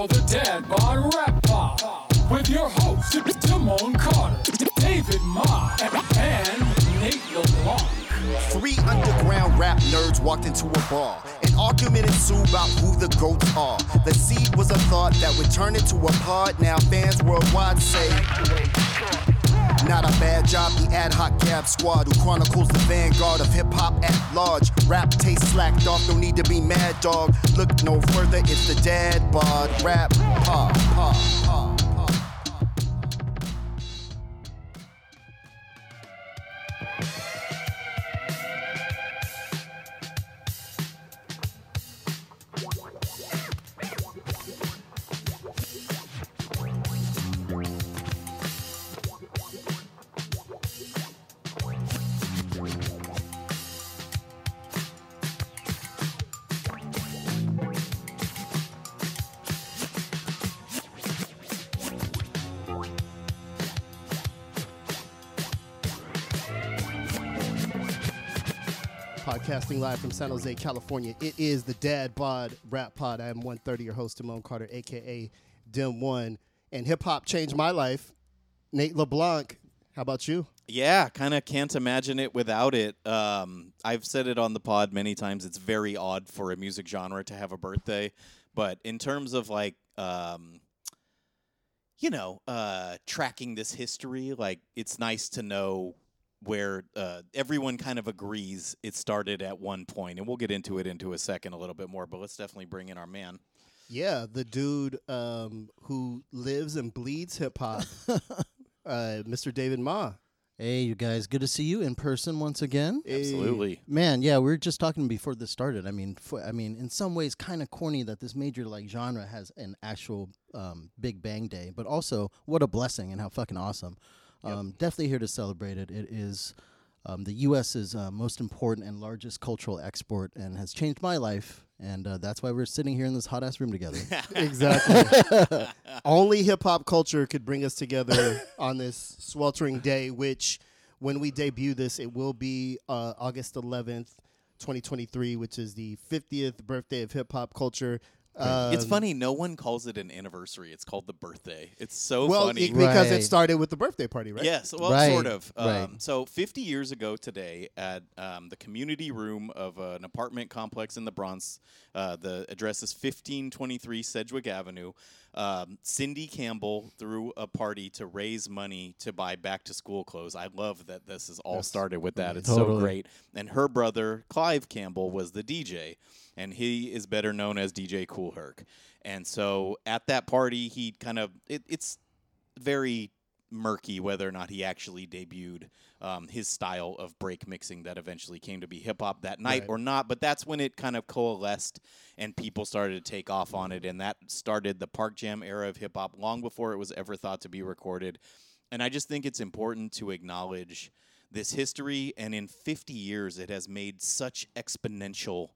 for the Dad Bod Rap Pod with your hosts, Timon Carter, David Ma, and Nate LeBlanc. Three underground rap nerds walked into a bar. An argument ensued about who the goats are. The seed was a thought that would turn into a pod. Now fans worldwide say. Not a bad job, the ad hoc gab squad who chronicles the vanguard of hip hop at large. Rap taste slacked off, no need to be mad, dog. Look no further, it's the dad bod rap pod. pod, pod, Podcasting live from San Jose, California. It is the Dad Bod Rap Pod. I am 130, your host, Timon Carter, aka Dim One. And hip hop changed my life. Nate LeBlanc, how about you? Yeah, kind of can't imagine it without it. Um, I've said it on the pod many times. It's very odd for a music genre to have a birthday, but in terms of like, um, you know, uh, tracking this history, like it's nice to know where uh, everyone kind of agrees it started at one point, and we'll get into it into a second a little bit more. But let's definitely bring in our man. Yeah, the dude um, who lives and bleeds hip hop, uh, Mr. David Ma. Hey, you guys, good to see you in person once again. Absolutely. Man, yeah, we were just talking before this started. I mean, for, I mean, in some ways, kind of corny that this major like genre has an actual um, Big Bang Day, but also what a blessing and how fucking awesome. Um, definitely here to celebrate it. It is um, the U.S.'s uh, most important and largest cultural export, and has changed my life. And uh, that's why we're sitting here in this hot ass room together. Exactly. Only hip hop culture could bring us together on this sweltering day, which when we debut this, it will be uh, August 11th, 2023, which is the 50th birthday of hip hop culture. It's Um, funny. No one calls it an anniversary. It's called the birthday. It's so Well, funny. it- because it started with the birthday party, right? Yes, well, Right, sort of. right. Um, so, 50 years ago today, at um, the community room of an apartment complex in the Bronx, uh, the address is 1523 Sedgwick Avenue. Um, Cindy Campbell threw a party to raise money to buy back to school clothes. I love that this is all That's started with that. It's so great. And her brother, Clive Campbell, was the DJ, and he is better known as DJ Kool Herc. And so at that party, he kind of, it, it's very murky whether or not he actually debuted um, his style of break mixing that eventually came to be hip hop that night Right. or not. But that's when it kind of coalesced and people started to take off on it. And that started the Park Jam era of hip hop long before it was ever thought to be recorded. And I just think it's important to acknowledge this history. And in 50 years, it has made such exponential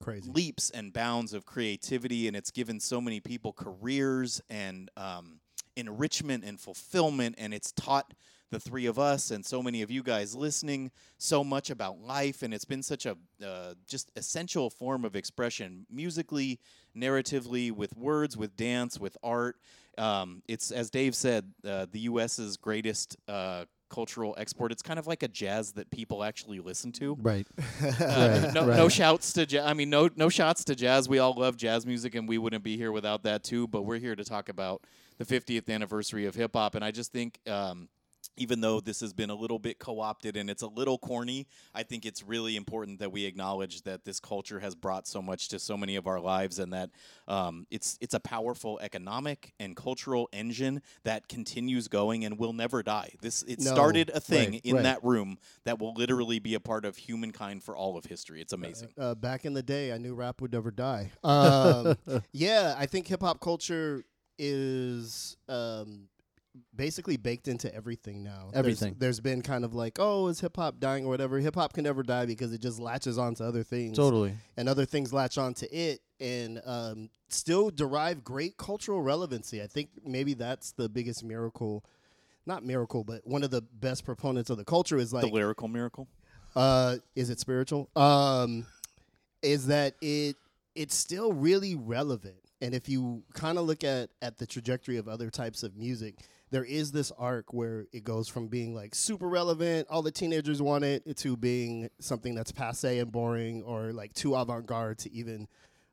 Crazy. leaps and bounds of creativity, and it's given so many people careers and um, enrichment and fulfillment, and it's taught the three of us and so many of you guys listening so much about life, and it's been such a uh, just essential form of expression musically, narratively, with words, with dance, with art. Um, it's as Dave said, uh, the U.S.'s greatest. Uh, cultural export it's kind of like a jazz that people actually listen to right. uh, Right, no, right. no shouts to jazz. I mean, no, no shots to jazz. We all love jazz music, and we wouldn't be here without that too. But we're here to talk about the 50th anniversary of hip hop, and I just think. Um, even though this has been a little bit co-opted and it's a little corny, I think it's really important that we acknowledge that this culture has brought so much to so many of our lives, and that um, it's it's a powerful economic and cultural engine that continues going and will never die. This it No, started a thing right, in right. that room that will literally be a part of humankind for all of history. It's amazing. Uh, back in the day, I knew rap would never die. Um, yeah, I think hip hop culture is um, basically baked into everything now. There's- Everything. there's been kind of like, oh, is hip hop dying or whatever? Hip hop can never die because it just latches onto other things. Totally. and other things latch onto it and um, still derive great cultural relevancy. I think maybe that's the biggest miracle. Not miracle, but one of the best proponents of the culture is like the lyrical miracle. uh, is it spiritual? Um, is that it? It's still really relevant, And if you kind of look at at the trajectory of other types of music, there is this arc where it goes from being like super relevant, all the teenagers want it, to being something that's passe and boring, or like too avant garde to even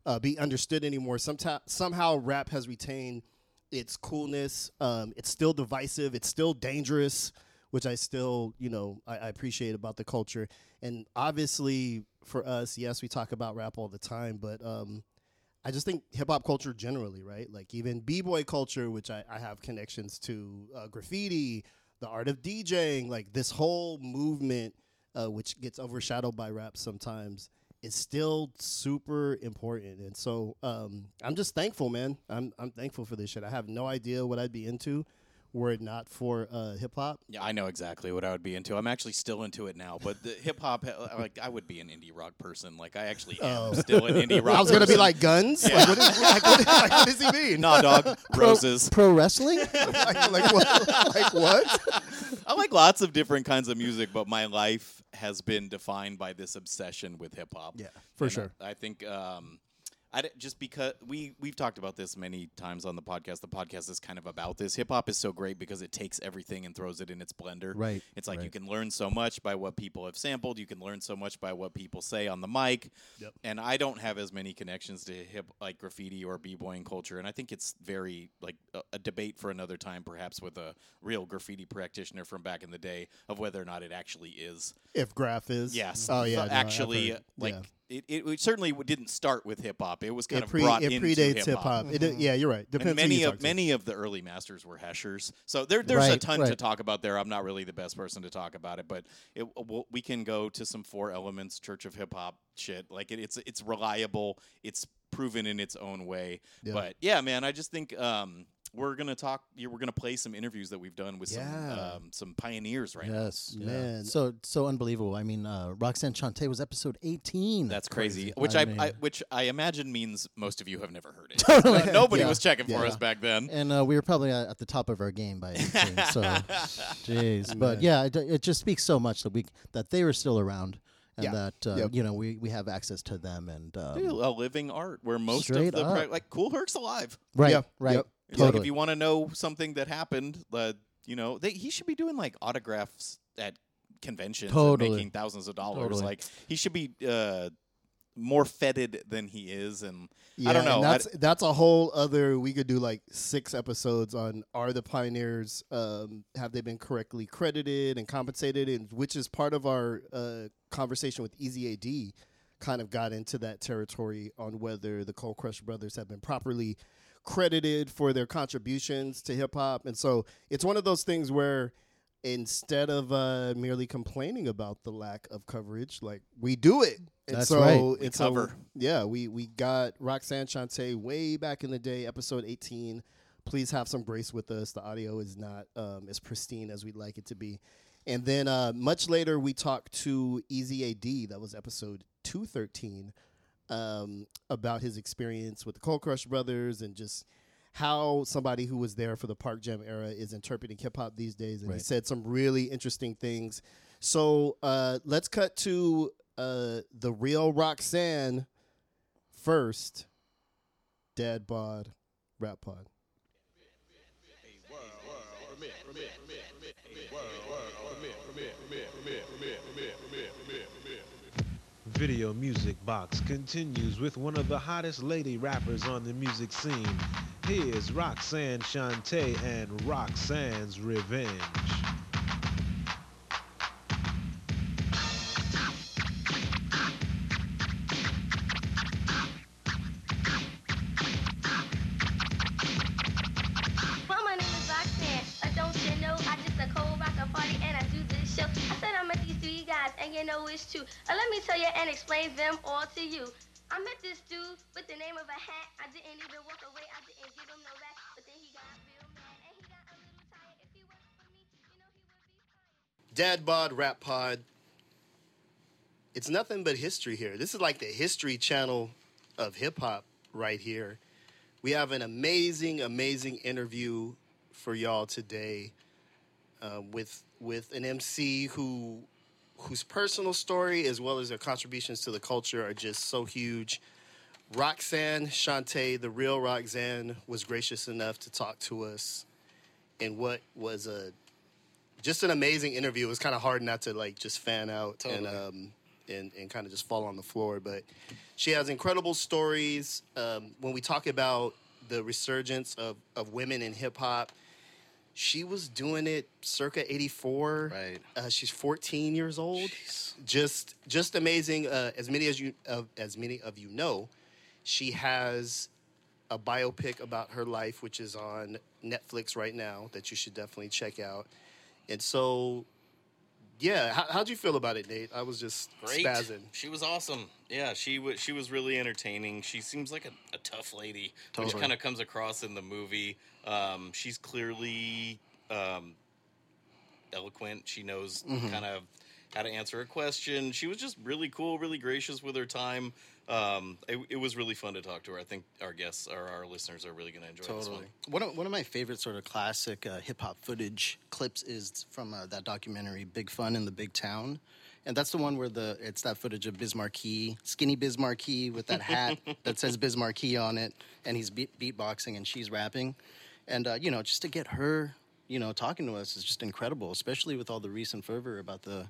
uh, be understood anymore. Sometimes somehow rap has retained its coolness. Um, it's still divisive. It's still dangerous, which I still you know I, I appreciate about the culture. And obviously for us, yes, we talk about rap all the time, but um, I just think hip hop culture generally, right? Like even b boy culture, which I, I have connections to, uh, graffiti, the art of DJing, like this whole movement, uh, which gets overshadowed by rap sometimes, is still super important. And so um, I'm just thankful, man. I'm I'm thankful for this shit. I have no idea what I'd be into were it not for uh, hip hop. Yeah, I know exactly what I would be into. I'm actually still into it now, but the hip hop, like I would be an indie rock person. Like I actually am still an indie rock. I was gonna be like guns. Like, what is, like, what, like, what does he mean? nah, dog, roses. Pro wrestling? like, like what? Like what? I like lots of different kinds of music, but my life has been defined by this obsession with hip hop. Yeah, for And sure. I, I think um, I just because we we've talked about this many times on the podcast. The podcast is kind of about this. Hip hop is so great because it takes everything and throws it in its blender. Right, It's like you can learn so much by what people have sampled. You can learn so much by what people say on the mic. Yep. And I don't have as many connections to hip like graffiti or b-boying culture, and I think it's very like a, a debate for another time, perhaps with a real graffiti practitioner from back in the day of whether or not it actually is. If graph is Yes. Oh yeah. No, actually, like yeah. It, it, it certainly didn't start with hip hop. It was kind it, of pre- brought it into predates hip hip hop. It- Yeah, you're right. Depends And many of talk to. many of the early masters were heshers, so there, there's a Right, ton to talk about there. I'm not really the best person to talk about it, but it, we'll, we can go to some four elements Church of Hip Hop shit. Like it, it's it's reliable, it's proven in its own way. Yeah. But yeah, man, I just think um, we're gonna talk. We're gonna play some interviews that we've done with Yeah. some um, some pioneers right now. Yes, yeah. So so unbelievable. I mean, uh, Roxanne Shante was episode 18. That's crazy. Crazy. Which I I, I which I imagine means most of you have never heard it. Totally. Uh, nobody Yeah. was checking for us back then. and uh, we were probably at, at the top of our game by 18. so, jeez. But yeah, it, it just speaks so much that we that they were still around, and that uh, Yep. you know we, we have access to them and um, a living art where most of the pra- like Kool Herc's alive. right, Yeah. right, Yep. It's Like if you want to know something that happened, uh, you know, they, he should be doing like autographs at conventions Totally. and making thousands of dollars. Totally. Like he should be uh, more feted than he is, and Yeah, I don't know. and I that's that's a whole other. We could do like six episodes on are the pioneers um, have they been correctly credited and compensated, and which is part of our uh, conversation with Easy AD. Kind of got into that territory on whether the Cold Crush brothers have been properly credited for their contributions to hip hop, and so it's one of those things where instead of uh, merely complaining about the lack of coverage, like we do it. And That's so, right. We and so, cover. yeah, we we got Roxanne Shante way back in the day, episode 18. Please have some grace with us. The audio is not um, as pristine as we'd like it to be. And then uh, much later, we talked to Easy AD. That was episode 213 um, about his experience with the Cold Crush Brothers and just how somebody who was there for the Park Jam era is interpreting hip hop these days. And he said some really interesting things. So uh, let's cut to uh, the real Roxanne first. Dad bod, rap pod. Video Music Box continues with one of the hottest lady rappers on the music scene. Here's Roxanne Shante and Roxanne's Revenge. Know it's true. Uh, let me tell you and explain them all to you. I met this dude with the name of a hat. I didn't even walk away. I didn't give him no rap. But then he got real mad and he got a little tired. If he worked for me, you know he would be fired. Dad bod, rap pod. It's nothing but history here. This is like the history channel of hip hop right here. We have an amazing, amazing interview for y'all today uh, with with an MC who whose personal story as well as their contributions to the culture are just so huge. Roxanne Shante, the real Roxanne, was gracious enough to talk to us in what was a just an amazing interview. It was kind of hard not to like just fan out and um and, and kind of just fall on the floor. But she has incredible stories. Um, when we talk about the resurgence of, of women in hip hop, she was doing it circa 84 Right. uh, she's 14 years old. Just just amazing uh, as many as you uh, as many of you know she has a biopic about her life which is on netflix right now that you should definitely check out. And so yeah how, how'd you feel about it nate i was just Great. spazzing She was awesome. Yeah, she was. She was really entertaining. She seems like a, a tough lady, which kind of comes across in the movie. Um, she's clearly um, eloquent. She knows Mm-hmm. kind of how to answer a question. She was just really cool, really gracious with her time. Um, it, it was really fun to talk to her. I think our guests or our listeners are really going to enjoy this one. One of, one of my favorite sort of classic uh, hip hop footage clips is from uh, that documentary Big Fun in the Big Town. And that's the one where the it's that footage of Biz Markie, skinny Biz Markie with that hat that says Biz Markie on it, and he's beat, beatboxing and she's rapping. And, uh, you know, just to get her, you know, talking to us is just incredible, especially with all the recent fervor about the,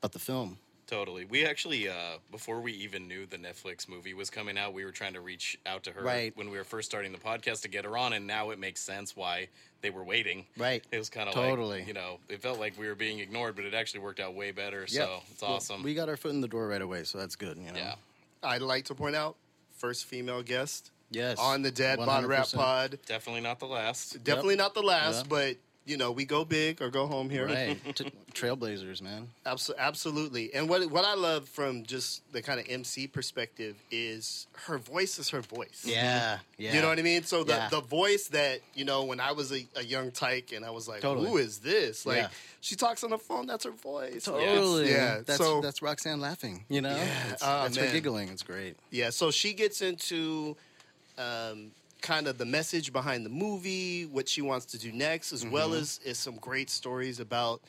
about the film. Totally. We actually, uh, before we even knew the Netflix movie was coming out, we were trying to reach out to her Right. when we were first starting the podcast to get her on, and now it makes sense why they were waiting. Right. It was kind of Totally. like, you know, it felt like we were being ignored, but it actually worked out way better. So it's Well, awesome. we got our foot in the door right away, so that's good, you know. yeah. i'd like to point out first female guest Yes. on the Dad bod rap pod Definitely not the last. definitely not the last Yeah. but you know we go big or go home here Right. T- Trailblazers, man. Abso- absolutely. And what what I love from just the kind of MC perspective is her voice is her voice. Yeah. Yeah. You know what I mean? So the, Yeah. the voice that, you know, when I was a, a young tyke and I was like, Totally. who is this? Like Yeah. she talks on the phone, that's her voice. Totally. Yeah. That's so that's Roxanne laughing. You know. Yeah. It's, Oh, that's man. her giggling. It's great. yeah, so she gets into um, kind of the message behind the movie, what she wants to do next, as well Mm-hmm. as, as some great stories about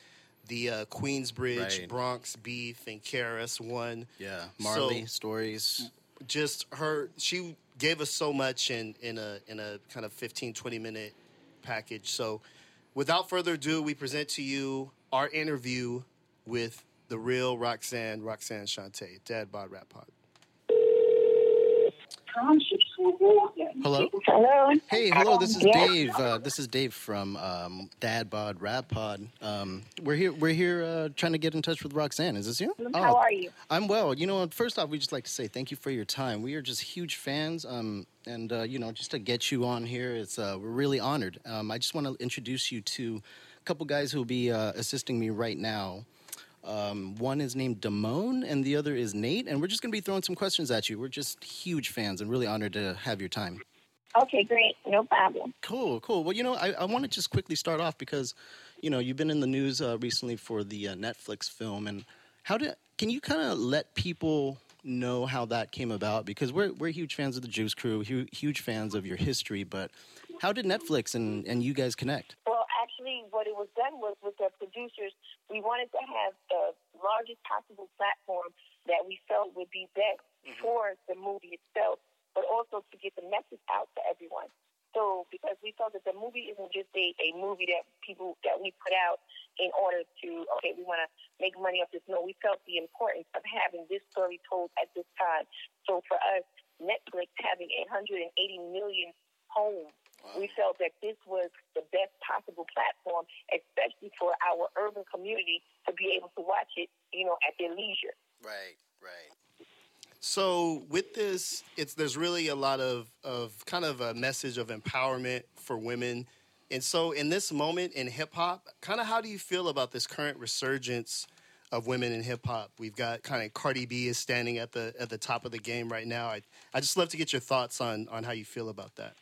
the uh, Queensbridge Right. Bronx beef and KRS One. Yeah. So- Marley stories. just her she gave us so much in in a in a kind of 15 20 minute package so without further ado we present to you our interview with the real roxanne roxanne shante dad bod rap pod Hello. Hello. Hey, hello. This is Yeah. Dave. Uh, this is Dave from um, Dad Bod Rap Pod. Um, we're here. We're here uh, trying to get in touch with Roxanne. Is this you? How Oh, are you? I'm well. You know, first off, we just like to say thank you for your time. We are just huge fans. Um, and uh, you know, just to get you on here, it's uh, we're really honored. Um, I just want to introduce you to a couple guys who will be uh, assisting me right now. Um, one is named Damone, and the other is Nate. And we're just going to be throwing some questions at you. We're just huge fans and really honored to have your time. Okay, great. No problem. Cool, cool. Well, you know, I, I want to just quickly start off because, you know, you've been in the news uh, recently for the uh, Netflix film, and how did can you kind of let people know how that came about? Because we're we're huge fans of the Juice Crew, hu- huge fans of your history, but how did Netflix and, and you guys connect? Well, actually, what it was done was with their producers, we wanted to have the largest possible platform that we felt would be best mm-hmm. for the movie itself, but also to get the message out to everyone. So, because we felt that the movie isn't just a, a movie that people that we put out in order to okay, we want to make money off this. No, we felt the importance of having this story told at this time. So, for us, Netflix having 180 million homes we felt that this was the best possible platform, especially for our urban community to be able to watch it, you know, at their leisure. Right, right. so with this it's there's really a lot of of kind of a message of empowerment for women and so in this moment in hip-hop kind of how do you feel about this current resurgence of women in hip-hop we've got kind of cardi b is standing at the at the top of the game right now i i just love to get your thoughts on on how you feel about that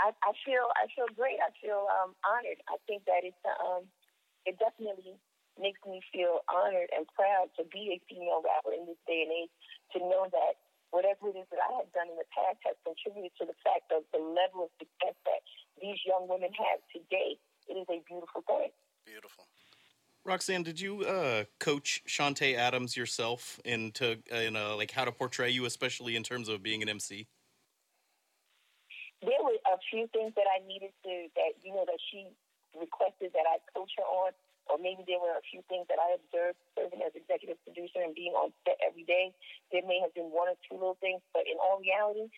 I, I feel I feel great. I feel um, honored. I think that it's um, it definitely makes me feel honored and proud to be a female rapper in this day and age. To know that whatever it is that I have done in the past has contributed to the fact of the level of success that these young women have today. It is a beautiful thing. Beautiful. Roxanne, did you uh, coach Chanté Adams yourself into in uh, like how to portray you, especially in terms of being an MC? There were a few things that I needed to that you know that she requested that I coach her on, or maybe there were a few things that I observed serving as executive producer and being on set every day. There may have been one or two little things, but in all reality,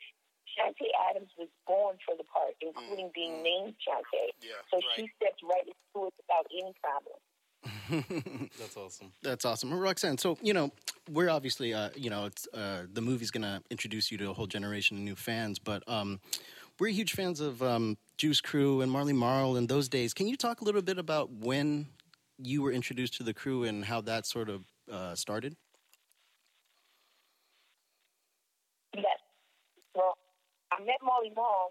Chanté Adams was born for the part, including being named Chanté. Yeah, so she stepped right into it without any problem. That's awesome. That's awesome, Roxanne. So you know, we're obviously, uh, you know, it's uh, the movie's gonna introduce you to a whole generation of new fans, but um, we're huge fans of um, Juice Crew and Marley Marl in those days. Can you talk a little bit about when you were introduced to the crew and how that sort of uh, started? Yes. Well, I met Marley Marl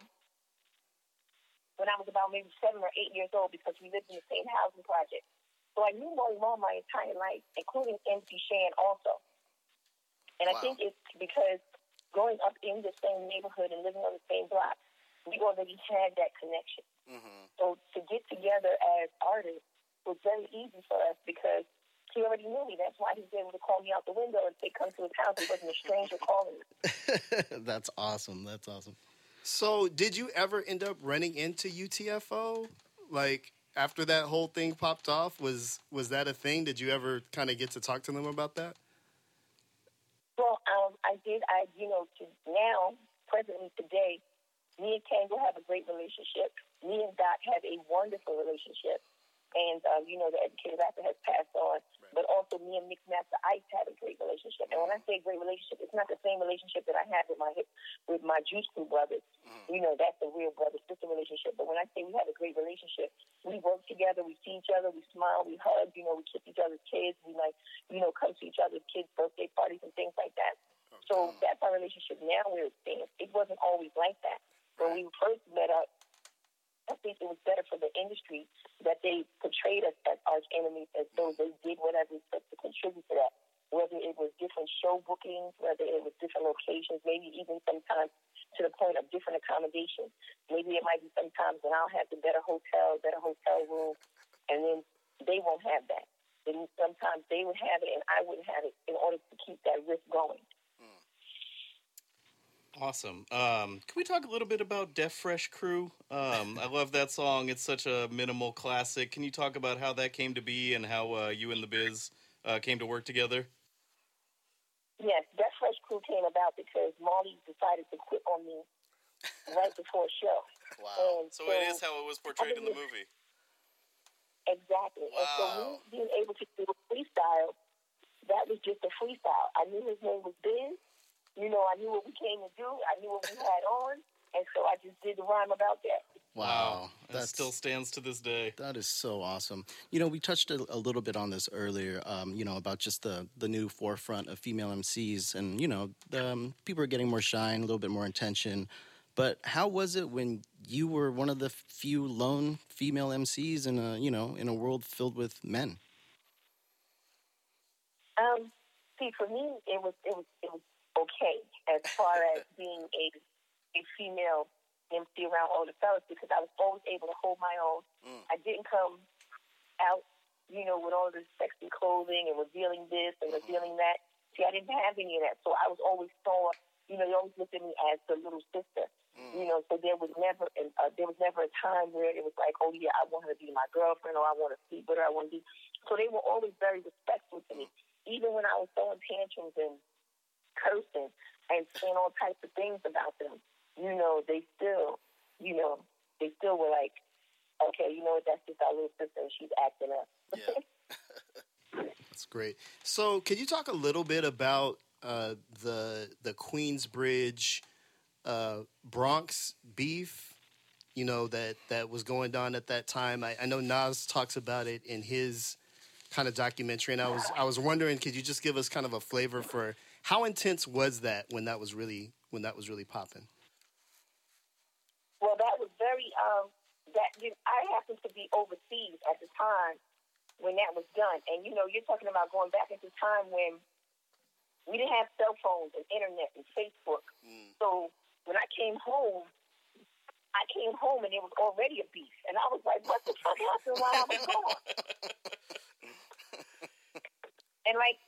when I was about maybe seven or eight years old because we lived in the same housing project. So I knew Marley Marl my entire life, including MC Shan also. And I think it's because growing up in the same neighborhood and living on the same block, we already had that connection. So to get together as artists was very easy for us because he already knew me. That's why he was able to call me out the window and say, come to his house. He wasn't a stranger calling me. That's awesome. That's awesome. So, did you ever end up running into UTFO? Like after that whole thing popped off, was was that a thing? Did you ever kind of get to talk to them about that? Well, um, I did. I, you know, to now, presently today, me and Kangol have a great relationship. Me and Doc have a wonderful relationship. And, um, you know, the educated rapper has passed on. But also, me and Mix Master Ice have a great relationship. And when I say great relationship, it's not the same relationship that I have with my with my Juice Crew brothers. You know, that's a real brother sister relationship. But when I say we have a great relationship, we work together, we see each other, we smile, we hug. You know, we kiss each other's kids. We like, you know, come to each other's kids' birthday parties and things like that. So that's our relationship now. We're saying it wasn't always like that. When we first met up, I think it was better for the industry that they portrayed us as arch enemies as though they did whatever it took to contribute to that. Whether it was different show bookings, whether it was different locations, maybe even sometimes to the point of different accommodations. Maybe it might be sometimes when I'll have the better hotel, better hotel room, and then they won't have that. Then sometimes they would have it and I wouldn't have it in order to keep that risk going. Awesome. Um, can we talk a little bit about Def Fresh Crew? Um, I love that song. It's such a minimal classic. Can you talk about how that came to be and how uh, you and the Biz uh, came to work together? Yes, Def Fresh Crew came about because Marley decided to quit on me right before a show. Wow. And So it is how it was portrayed in the movie. Exactly. And so me being able to do a freestyle, that was just a freestyle. I knew his name was Biz. You know, I knew what we came to do. I knew what we had on. And so I just did the rhyme about that. Wow, That still stands to this day. That is so awesome. You know, we touched a, a little bit on this earlier. Um, you know, about just the the new forefront of female MCs, and you know, um, people are getting more shine, a little bit more attention. But how was it when you were one of the few lone female MCs in a you know in a world filled with men? Um, see, for me, it was it was it was okay as far as being a a female MC around all the fellas because I was always able to hold my own. Mm. I didn't come out, you know, with all this sexy clothing and revealing this and mm-hmm. revealing that. See, I didn't have any of that, so I was always saw, you know, they always looked at me as the little sister. Mm. You know, so there was never an, uh, there was never a time where it was like, oh yeah, I want her to be my girlfriend or I want to sleep with her. I want to be. So they were always very respectful to me, mm. even when I was throwing tantrums and cursing and saying all types of things about them. You know, they still, you know, they still were like, okay, you know what? That's just our little sister, and she's acting up. That's great. So, can you talk a little bit about uh, the the Queensbridge uh, Bronx beef? You know that that was going on at that time. I, I know Nas talks about it in his kind of documentary, and I was I was wondering, could you just give us kind of a flavor for how intense was that when that was really when that was really popping? Well, that was very. Um, that you I happened to be overseas at the time when that was done, and you know, you're talking about going back into time when we didn't have cell phones and internet and Facebook. So when I came home, I came home and it was already a beef, and I was like, "What the fuck happened while I was gone?" And like,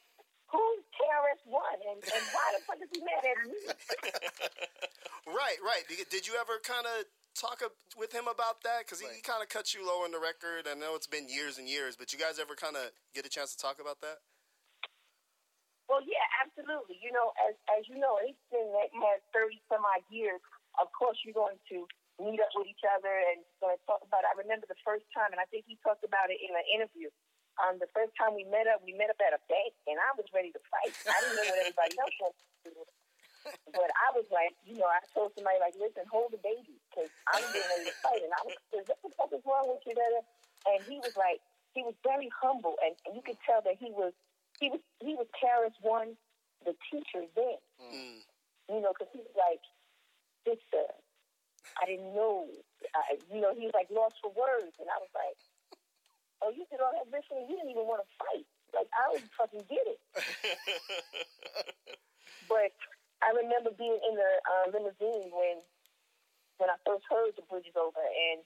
who's KRS One, and and why the fuck is he mad at me? Right, right. Did did you ever kind of talk ab- with him about that? Because he, he kind of cut you low on the record. I know it's been years and years, but you guys ever kind of get a chance to talk about that? Well, yeah, absolutely. You know, as as you know, anything that has thirty some odd years, of course, you're going to meet up with each other and going to talk about. It. I remember the first time, and I think he talked about it in an interview. Um, the first time we met up, we met up at a bank, and I was ready to fight. I didn't know what everybody else wanted to do. But I was like, you know, I told somebody like, listen, hold the baby, because I'm getting ready to fight. And I was, like, what the fuck is wrong with you, Dada? And he was like, he was very humble, and, and you could tell that he was, he was, he was KRS One, the teacher then. Mm. You know, because he was like, sister, I didn't know. I, you know, he was like lost for words, and I was like, oh, you did all that listening, you didn't even want to fight. Like I don't fucking get it. But I remember being in the uh, limousine when when I first heard the bridge is over, and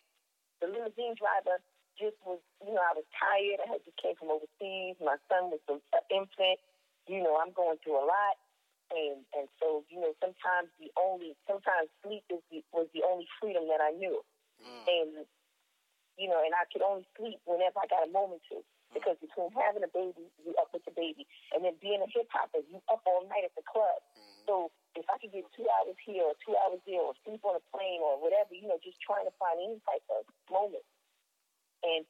the limousine driver just was, you know, I was tired. I had just came from overseas. My son was an infant. You know, I'm going through a lot, and and so you know, sometimes the only sometimes sleep is the, was the only freedom that I knew, and you know, and I could only sleep whenever I got a moment to. Because between having a baby, you up with the baby, and then being a hip hopper, you up all night at the club. Mm-hmm. So if I could get two hours here or two hours there, or sleep on a plane or whatever, you know, just trying to find any type of moment. And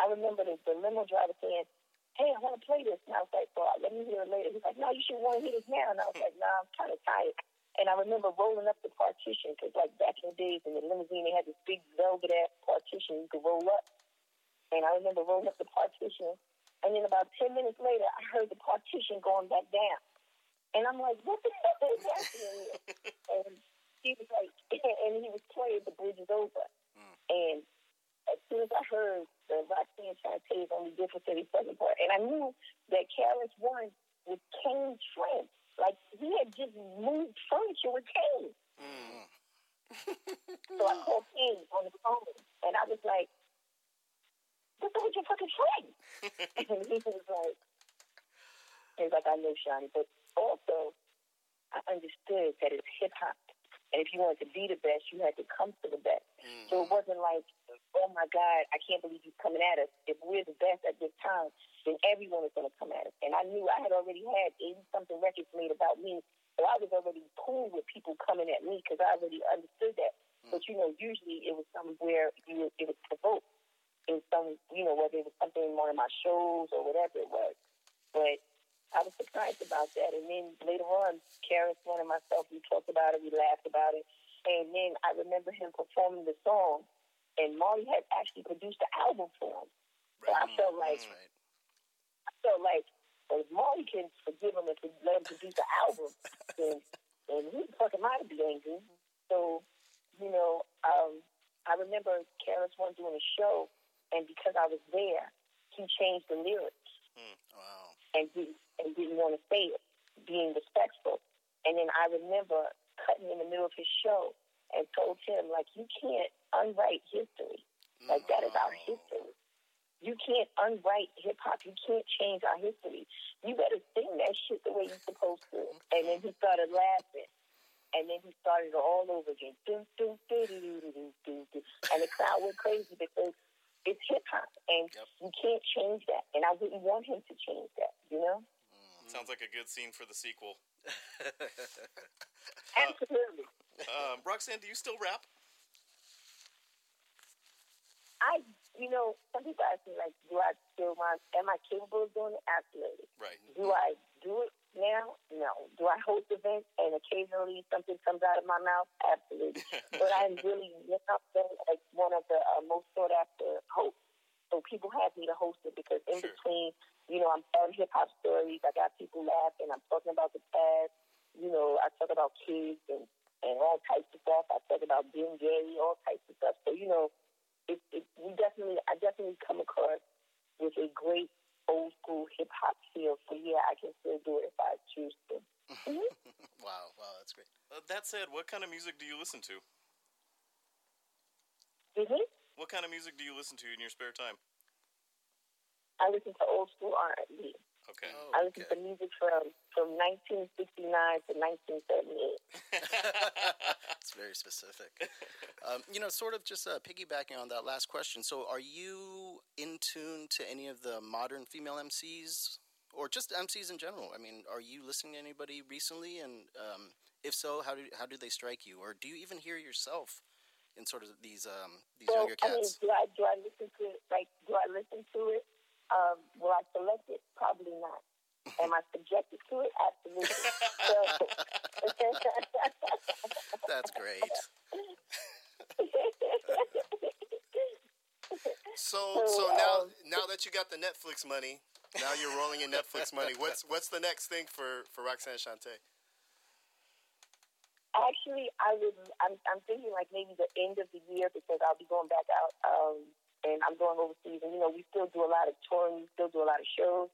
I remember the, the limo driver saying, "Hey, I want to play this," and I was like, "Well, let me hear it later." He's like, "No, you should want to hear this now," and I was like, "Nah, I'm kind of tired." And I remember rolling up the partition because, like back in the days in the limousine, they had this big velvet ass partition you could roll up. And I remember rolling up the partition, and then about ten minutes later, I heard the partition going back down. And I'm like, what the hell is happening here? and he was like, and he was playing The Bridge is Over. Mm. And as soon as I heard the Roxanne Shante's Only Difference in the second part, and I knew that KRS One was Kane's friend. Like, he had just moved furniture with Kane. Mm-hmm. so I called Kane on the phone, and I was like, what's up with your fucking friend? and he was like, he was like, I know, Shawnee, but also, I understood that it's hip hop. And if you wanted to be the best, you had to come to the best. So it mm-hmm. wasn't like, oh my God, I can't believe he's coming at us. If we're the best at this time, then everyone is going to come at us. And I knew I had already had 80 something records made about me. So I was already cool with people coming at me because I already understood that. Mm. But you know, usually it was somewhere you it was provoked. Was some, you know, whether it was something in one of my shows or whatever it was. But I was surprised about that. And then later on, KRS, one and myself, we talked about it, we laughed about it. And then I remember him performing the song, and Marley had actually produced the album for him. So I felt like, I felt like, well, if Marley can forgive him if he let him produce the album, then, then he fucking might be angry. So, you know, um, I remember KRS One doing a show, and because I was there, he changed the lyrics Wow. and didn't, and didn't want to say it, being respectful. And then I remember cutting in the middle of his show and told him, like, you can't unwrite history. Like, that is our history. You can't unwrite hip hop. You can't change our history. You better sing that shit the way you're supposed to. And then he started laughing. And then he started all over again. And the crowd went crazy because it's hip hop. And you can't change that. And I wouldn't want him to change that, you know? Sounds like a good scene for the sequel. Absolutely. Um, Roxanne, do you still rap? I, you know, some people ask me, like, do I still want, am I capable of doing it? Absolutely. Right. Do I do it now? No. Do I host events and occasionally something comes out of my mouth? Absolutely. but I'm really, you know, like one of the uh, most sought after hosts. So people have me to host it because in between, you know, I'm telling hip hop stories. I got people laughing. I'm talking about the past. You know, I talk about kids and, and all types of stuff. I talk about being gay, all types of stuff. So, you know, it, it, we definitely, I definitely come across with a great old school hip hop feel. So yeah, I can still do it if I choose to. wow, wow, that's great. Uh, that said, what kind of music do you listen to? Mm-hmm. What kind of music do you listen to in your spare time? I listen to old school R&B. Okay. I listen to music from from 1969 to 1978. It's very specific. Um, you know, sort of just uh, piggybacking on that last question. So, are you in tune to any of the modern female MCs, or just MCs in general? I mean, are you listening to anybody recently? And um, if so, how do how do they strike you? Or do you even hear yourself in sort of these um, these So, younger I mean, cats? do I do I listen to it? Like, do I listen to it? Um, will I select it? Probably not. Am I subjected to it? Absolutely. That's great. So So, now um, now that you got the Netflix money, now you're rolling in Netflix money. What's what's the next thing for for Roxanne Shante? Actually, I would. I'm, I'm thinking like maybe the end of the year because I'll be going back out, um, and I'm going overseas. And you know, we still do a lot of touring, we still do a lot of shows.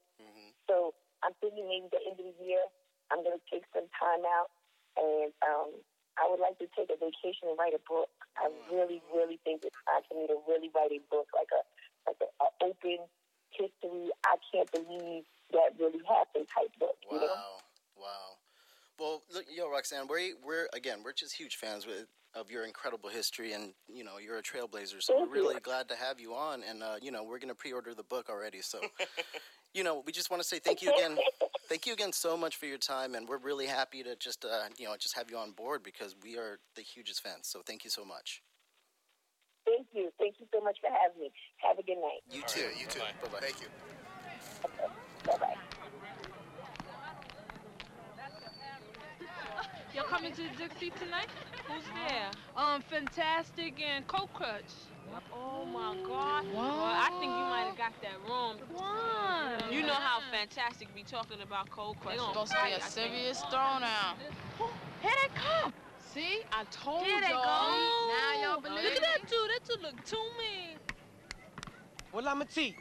So I'm thinking maybe the end of the year, I'm going to take some time out, and um, I would like to take a vacation and write a book. I really, really think it's time for me to really write a book, like a like a, a open history. I can't believe that really happened type book. You know? Wow, wow. Well, look, yo, Roxanne, we're we're again, we're just huge fans with, of your incredible history, and you know, you're a trailblazer. So Thank we're you. really glad to have you on, and uh, you know, we're gonna pre-order the book already. So, you know, we just want to say thank you again. Thank you again so much for your time, and we're really happy to just uh, you know just have you on board because we are the hugest fans. So thank you so much. Thank you. Thank you so much for having me. Have a good night. You too. You too. Bye bye. Thank you. Bye bye. Y'all coming to Dixie tonight? Who's there? Um, Fantastic and Cold Crush. Oh my God! Well, I think you might have got that wrong. Why? You know how Fantastic be talking about Cold Crush. It's supposed to be a serious throwdown. Here they come. See, I told There they y'all. go. Now y'all believe Look at that dude. That dude look too mean. Well, I'm a T.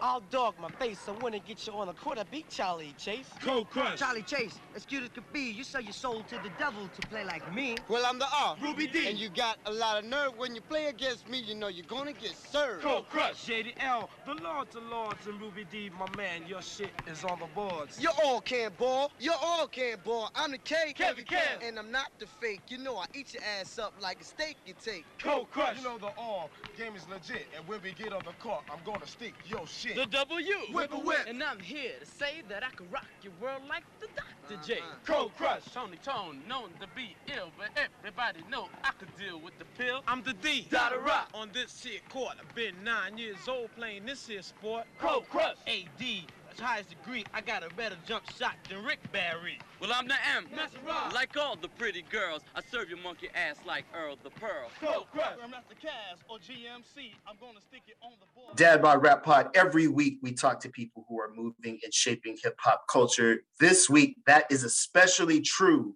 I'll dog my face. I wanna get you on the court. I beat Charlie Chase. Cold Crush. Charlie Chase, as cute as could be, you sell your soul to the devil to play like me. Well, I'm the R. Ruby D. And you got a lot of nerve when you play against me. You know you're gonna get served. Cold Crush. Shady L, the Lords of Lords and Ruby D, my man, your shit is on the boards. You all can't ball. You all can't ball. I'm the K. Kevie Kev. And I'm not the fake. You know I eat your ass up like a steak you take. Cold Crush. You know the all game is legit, and when we get on the court, I'm gonna stick your shit. The W. Whipper Whip. And I'm here to say that I can rock your world like the Dr. J. Uh-huh. Cold Crush. Tony Tone, known to be ill, but everybody know I could deal with the pill. I'm the D. Dot-A-Rock. On this here court, I've been nine years old playing this here sport. Cold Crush. AD. That's highest degree. I got a better jump shot than Rick Barry. Well, I'm the M. That's right. Like all the pretty girls, I serve your monkey ass like Earl the Pearl. Cold Crush. I'm not the Cavs or GMC. I'm gonna stick it on the board. Dad Bod Rap Pod. Every week we talk to people who are moving and shaping hip hop culture. This week, that is especially true.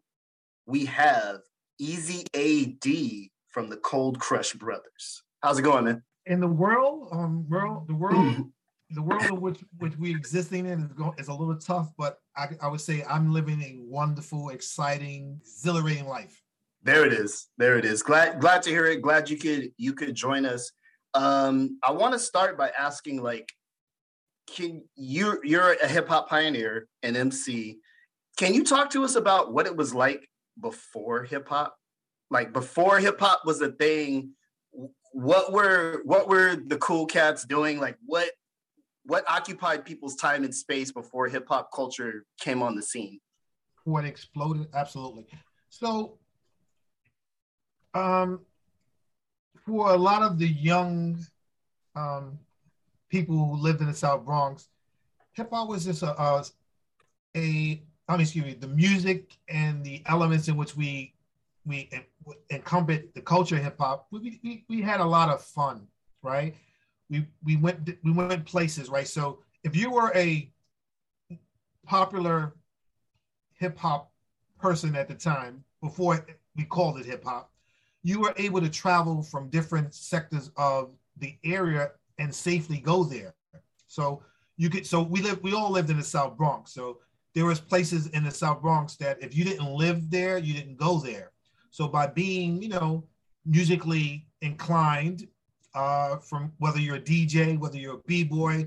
We have Easy AD from the Cold Crush Brothers. How's it going, man? in the world, um, world, the world, the world in which which we existing in is go, is a little tough, but I, I would say I'm living a wonderful, exciting, exhilarating life. There it is. There it is. Glad glad to hear it. Glad you could you could join us. Um, I want to start by asking, like, can you you're a hip hop pioneer, an MC. Can you talk to us about what it was like before hip hop? Like before hip hop was a thing, what were what were the cool cats doing? Like what what occupied people's time and space before hip hop culture came on the scene? What exploded? Absolutely. So, um, for a lot of the young um, people who lived in the South Bronx, hip hop was just a, a, a I mean, excuse me, the music and the elements in which we we en- the culture hip hop. We, we we had a lot of fun, right? We we went we went places, right? So if you were a popular hip hop person at the time, before we called it hip hop, you were able to travel from different sectors of the area and safely go there. So you could so we live we all lived in the South Bronx. So there was places in the South Bronx that if you didn't live there, you didn't go there. So by being, you know, musically inclined, uh, from whether you're a DJ, whether you're a b-boy,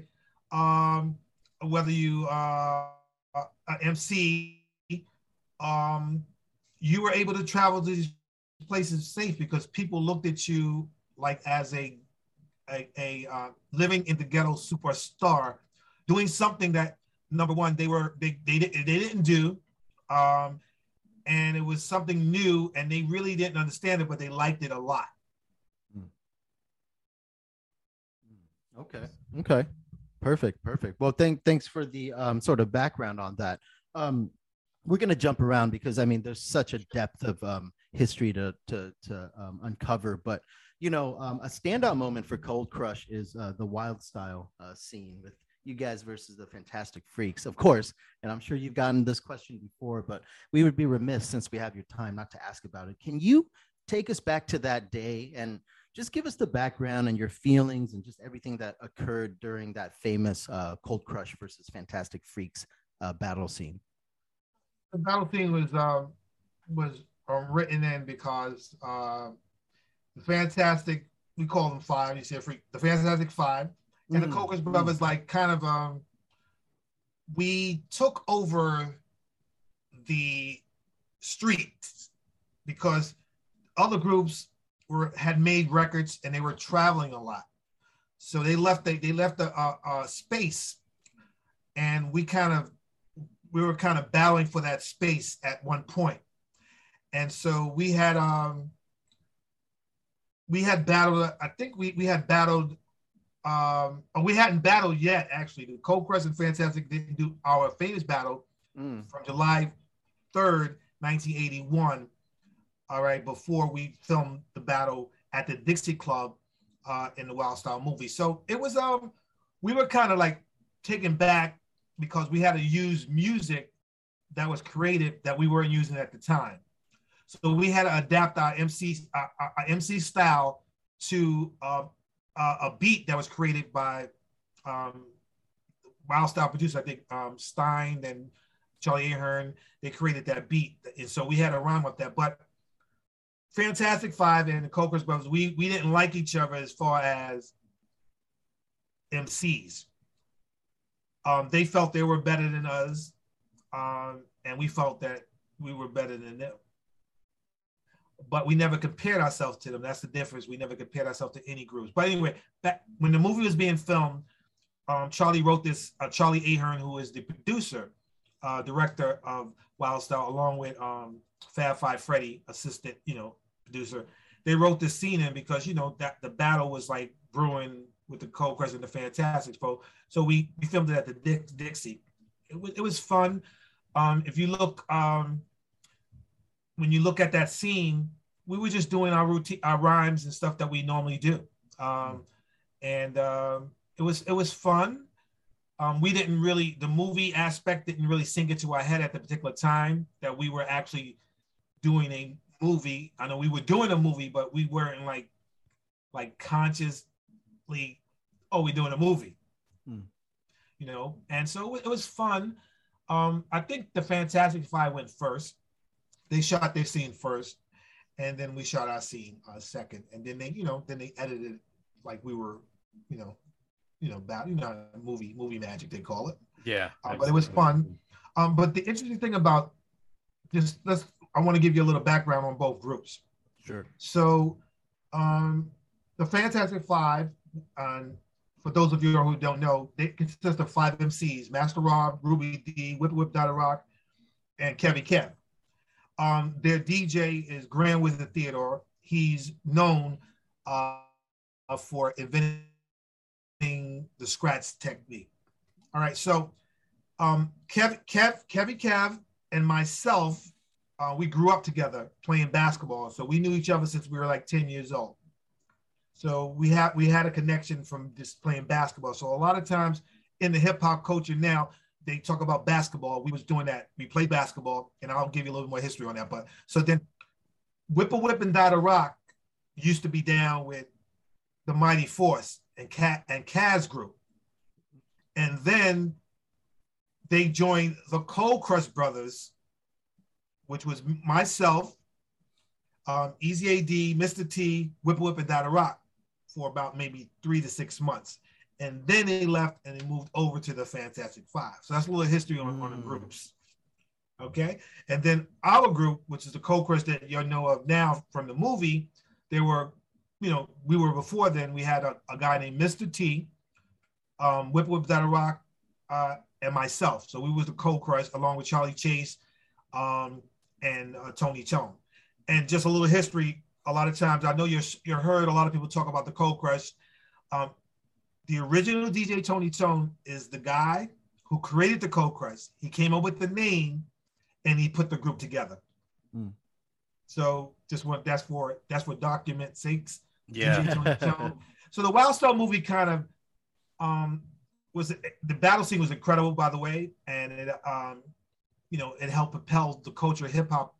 um, whether you uh, MC, um, you were able to travel to these places safe because people looked at you like as a a, a uh, living in the ghetto superstar, doing something that number one they were they they, they didn't do, um, and it was something new, and they really didn't understand it, but they liked it a lot. Okay. Okay. Perfect. Perfect. Well, thank thanks for the um, sort of background on that. Um, we're gonna jump around because I mean, there's such a depth of um, history to to to um, uncover. But you know, um, a standout moment for Cold Crush is uh, the Wild Style uh, scene with you guys versus the Fantastic Freaks, of course. And I'm sure you've gotten this question before, but we would be remiss since we have your time not to ask about it. Can you take us back to that day and just give us the background and your feelings and just everything that occurred during that famous uh, Cold Crush versus Fantastic Freaks uh, battle scene. The battle scene was um, was um, written in because uh, the Fantastic we call them five. You said freak the Fantastic Five and Mm, the Cold Crush Brothers like kind of um we took over the streets because other groups were had made records and they were traveling a lot. So they left they, they left a, a, a space and we kind of we were kind of battling for that space at one point. And so we had um we had battled I think we we had battled um oh, we hadn't battled yet actually. The Cold Crush and Fantastic didn't do our famous battle Mm. from July 3rd, 1981. All right, before we filmed the battle at the Dixie Club uh, in the Wild Style movie. So it was um we were kind of like taken back because we had to use music that was created that we weren't using at the time. So we had to adapt our MC our, our MC style to uh, a beat that was created by um, Wild Style producer, I think um, Stein and Charlie Ahearn. They created that beat, and so we had to rhyme with that. But Fantastic Five and the Cold Crush Brothers, we we didn't like each other as far as MCs. Um, they felt they were better than us, um, and we felt that we were better than them. But we never compared ourselves to them. That's the difference. We never compared ourselves to any groups. But anyway, back when the movie was being filmed, um, Charlie wrote this. Uh, Charlie Ahearn, who is the producer, uh, director of Wild Style, along with um, Fab Five Freddy, assistant, you know, producer. They wrote this scene in because you know that the battle was like brewing with the Cold Crush and the Fantastics. So, so we, we filmed it at the Dix, Dixie. It was it was fun. Um, if you look, um, when you look at that scene, we were just doing our routine, our rhymes and stuff that we normally do, um, and um, it was it was fun. Um, we didn't really the movie aspect didn't really sink into our head at the particular time that we were actually doing a movie. I know we were doing a movie, but we weren't like like consciously, oh, we're doing a movie. Hmm. You know, and so it was, it was fun. Um, I think the Fantastic Five went first. They shot their scene first, and then we shot our scene uh, second, and then they, you know, then they edited like we were, you know, you know, about you know, movie movie magic they call it. Yeah. Uh, but it was fun. Um, but the interesting thing about just let's I want to give you a little background on both groups. Sure. So, um, the Fantastic Five, um, for those of you who don't know, they consist of five MCs: Master Rob, Ruby Dee, Whip Whip Dot-A-Rock, and Kevie Kev. Um, their DJ is Grand Wizard Theodore. He's known uh, for inventing the scratch technique. All right, so um, Kev, Kev, Kevie Kev, and myself, uh, we grew up together playing basketball. So we knew each other since we were like 10 years old. So we had we had a connection from just playing basketball. So a lot of times in the hip hop culture now, they talk about basketball. We was doing that. We played basketball, and I'll give you a little more history on that. But so then, Whipper Whip and Dot-A-Rock used to be down with the Mighty Force and Cat and Kaz group, and then they joined the Cold Crush Brothers, which was myself, um, Easy AD, Mr. T, Whipper Whip, and Dot-A-Rock for about maybe three to six months. and then they left and they moved over to the Fantastic Five. So that's a little history on, on the groups. Okay, and then our group, which is the Cold Crush that you know of now from the movie, there were, you know, we were before then. We had a, a guy named Mr. T, um, Whip Whip That Rock, uh, and myself. So we was the Cold Crush along with Charlie Chase, um, and uh, Tony Tone. And just a little history. A lot of times, I know you're you're heard a lot of people talk about the Cold Crush. Um, the original DJ Tony Tone is the guy who created the Cold Crush. He came up with the name, and he put the group together. Mm. So just what that's for that's for document sakes. Yeah. DJ Tony Tone. so the Wild Style movie kind of um was the battle scene was incredible by the way, and it um you know it helped propel the culture of hip hop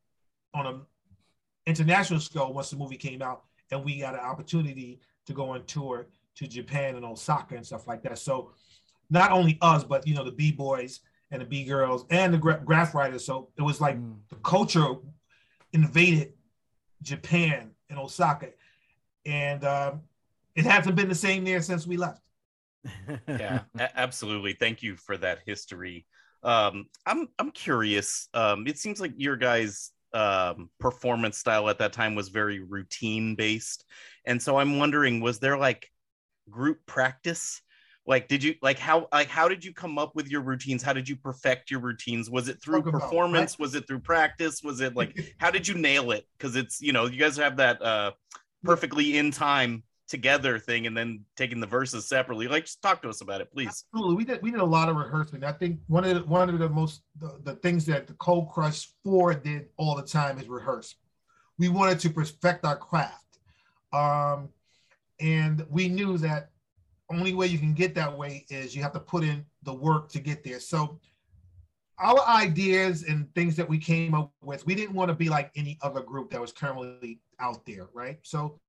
on an international scale once the movie came out, and we got an opportunity to go on tour to Japan and Osaka and stuff like that. So not only us, but you know the b boys and the b girls and the gra- graph writers. So it was like the culture invaded Japan and Osaka, and um, it hasn't been the same there since we left. yeah, absolutely. Thank you for that history. Um, I'm I'm curious. Um, it seems like your guys' um, performance style at that time was very routine based, and so I'm wondering, was there like group practice? Like, did you like how like how did you come up with your routines? How did you perfect your routines? Was it through Talk about performance? Was it through practice? Was it like how did you nail it? Because it's you know you guys have that uh, perfectly in time together thing, and then taking the verses separately. Like, just talk to us about it, please. Absolutely, we did we did a lot of rehearsing. I think one of the, one of the most the, the things that the Cold Crush Four did all the time is rehearse. We wanted to perfect our craft, um, and we knew that only way you can get that way is you have to put in the work to get there. So our ideas and things that we came up with, we didn't want to be like any other group that was currently out there, right? So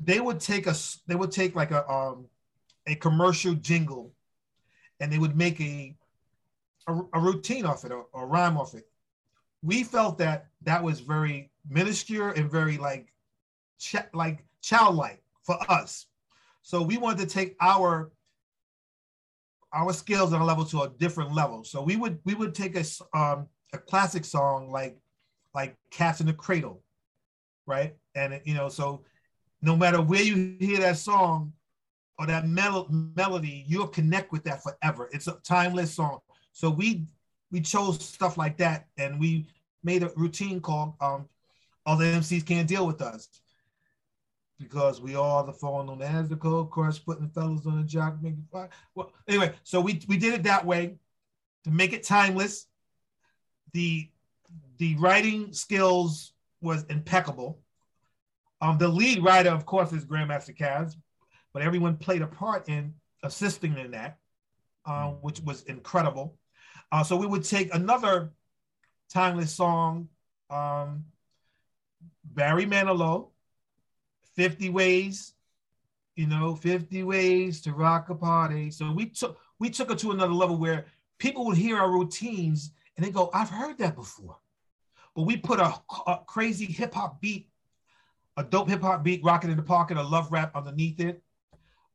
they would take a they would take like a um a commercial jingle and they would make a a, a routine off it or, or rhyme off it. We felt that that was very minuscule and very like ch- like childlike for us. So we wanted to take our our skills and our level to a different level. So we would we would take a um, a classic song like like Cats in the Cradle, right? And you know, so no matter where you hear that song or that mel- melody, you'll connect with that forever. It's a timeless song. So we we chose stuff like that, and we made a routine called um, "All the MCs Can't Deal with Us." because we all the phone known as the cold crush, putting the fellas on the jock, making fire. Well, anyway, so we we did it that way to make it timeless. The the writing skills was impeccable. Um, the lead writer, of course, is Grandmaster Caz, but everyone played a part in assisting in that, uh, which was incredible. Uh, so we would take another timeless song, um, Barry Manilow, 50 ways, you know, 50 ways to rock a party. So we took we took it to another level where people would hear our routines and they go, I've heard that before. But we put a, a crazy hip hop beat, a dope hip hop beat, rocking in the pocket, a love rap underneath it.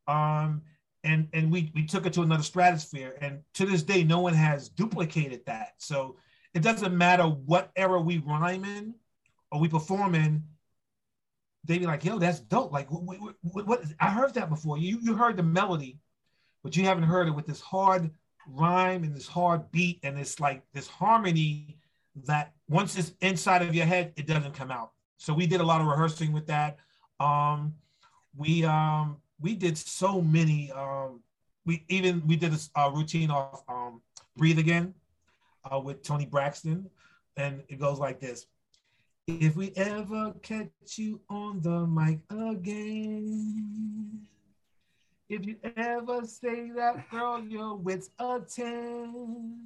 Um, and and we we took it to another stratosphere. And to this day, no one has duplicated that. So it doesn't matter what era we rhyme in or we perform in, they be like, yo, that's dope. Like, what, what, what, I heard that before. You you heard the melody, but you haven't heard it with this hard rhyme and this hard beat and this like this harmony that once it's inside of your head, it doesn't come out. So we did a lot of rehearsing with that. Um, we um, we did so many. Um, we even we did a routine off um, "Breathe Again" uh, with Toni Braxton, and it goes like this. If we ever catch you on the mic again, if you ever say that girl, your wits a 10.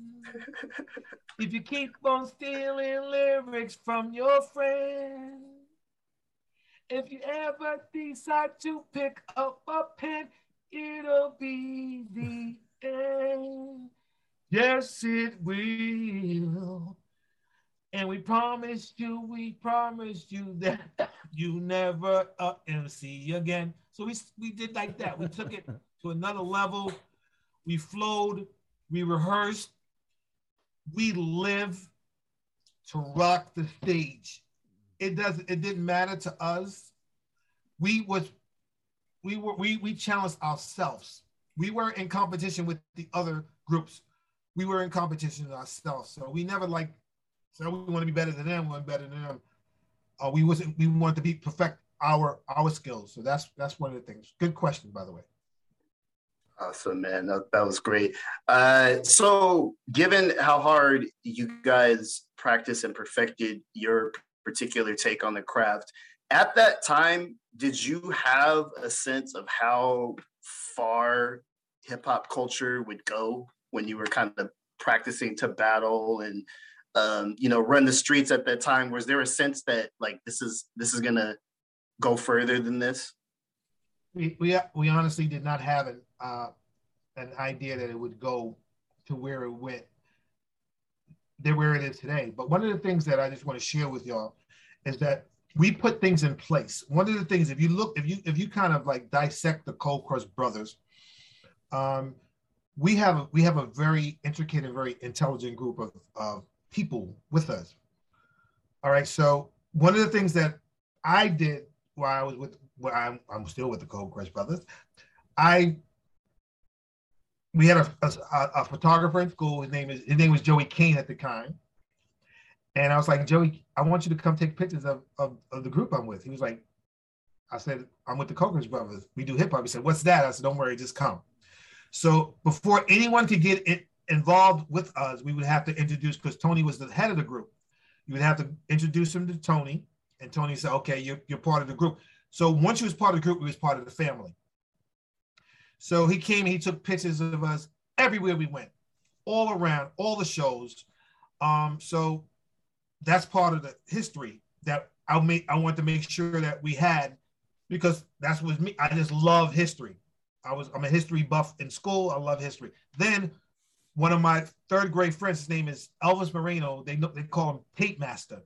if you keep on stealing lyrics from your friend, if you ever decide to pick up a pen, it'll be the end. Yes, it will. And we promised you, we promised you that you never uh, MC again. So we we did like that. We took it to another level. We flowed, we rehearsed, we live to rock the stage. It does it didn't matter to us. We was we were we we challenged ourselves. We were in competition with the other groups. We were in competition with ourselves. So we never like so we want to be better than them, want better than them. Uh, we wasn't we wanted to be perfect our our skills. So that's that's one of the things. Good question, by the way. Awesome, man. That, that was great. Uh, so, given how hard you guys practiced and perfected your particular take on the craft, at that time, did you have a sense of how far hip hop culture would go when you were kind of practicing to battle and um, you know run the streets at that time? Was there a sense that like this is this is gonna go further than this? We we we honestly did not have an uh, an idea that it would go to where it went, there where it is today. But one of the things that I just want to share with y'all is that we put things in place. One of the things, if you look, if you if you kind of like dissect the Cold Crush Brothers, um, we have we have a very intricate and very intelligent group of, of people with us. All right, so one of the things that I did while I was with, well, I'm I'm still with the Cold Crush Brothers, I we had a, a, a photographer in school. His name is his name was Joey Kane at the time. And I was like, Joey, I want you to come take pictures of, of, of the group I'm with. He was like, I said, I'm with the Crush Brothers. We do hip hop. He said, What's that? I said, Don't worry, just come. So before anyone could get it involved with us, we would have to introduce, because Tony was the head of the group. You would have to introduce him to Tony. And Tony said, Okay, you're, you're part of the group. So once you was part of the group, we was part of the family. So he came, he took pictures of us everywhere we went, all around, all the shows. Um, so that's part of the history that I make. I want to make sure that we had, because that's what me. I just love history. I was I'm a history buff in school. I love history. Then one of my third grade friends, his name is Elvis Moreno. They know they call him Tape Master.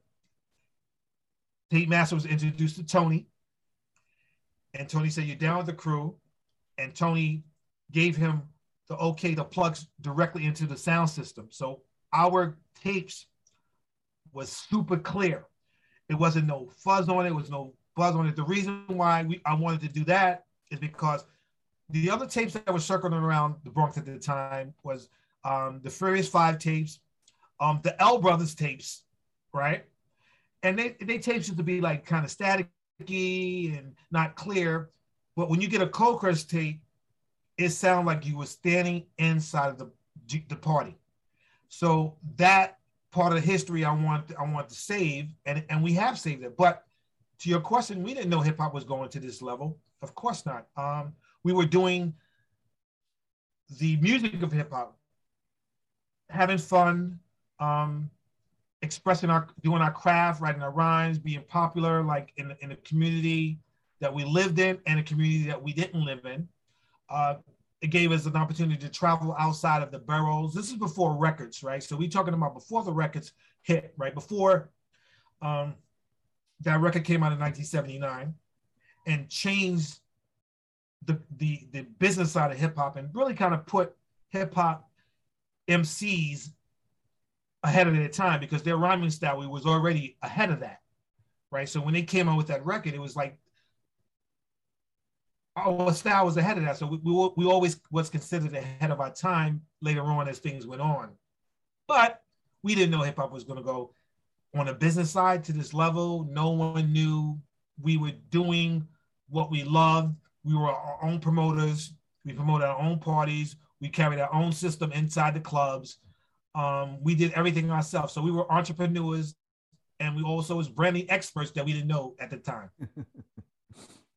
Tape Master was introduced to Tony, and Tony said, "You're down with the crew." and Tony gave him the okay to plug directly into the sound system. So our tapes was super clear. It wasn't no fuzz on it, it was no buzz on it. The reason why we I wanted to do that is because the other tapes that were circling around the Bronx at the time was um, the Furious Five tapes, um, the L Brothers tapes, right? And they they tapes used to be like kind of staticky and not clear. But when you get a Crush tape, it sounds like you were standing inside of the the party. So that part of history I want I want to save, and and we have saved it. But to your question, we didn't know hip hop was going to this level. Of course not. Um, we were doing the music of hip hop, having fun, um, expressing our doing our craft, writing our rhymes, being popular, like in in the community that we lived in and a community that we didn't live in. Uh, it gave us an opportunity to travel outside of the boroughs. This is before records, right? So we're talking about before the records hit, right? Before um, that record came out in 1979 and changed the, the, the business side of hip hop and really kind of put hip hop MCs ahead of their time because their rhyming style was already ahead of that, right? So when they came out with that record, it was like our style was ahead of that. So we, we, we always was considered ahead of our time later on as things went on. But we didn't know hip hop was going to go on a business side to this level. No one knew we were doing what we loved. We were our own promoters. We promoted our own parties. We carried our own system inside the clubs. Um, we did everything ourselves. So we were entrepreneurs and we also was branding experts that we didn't know at the time.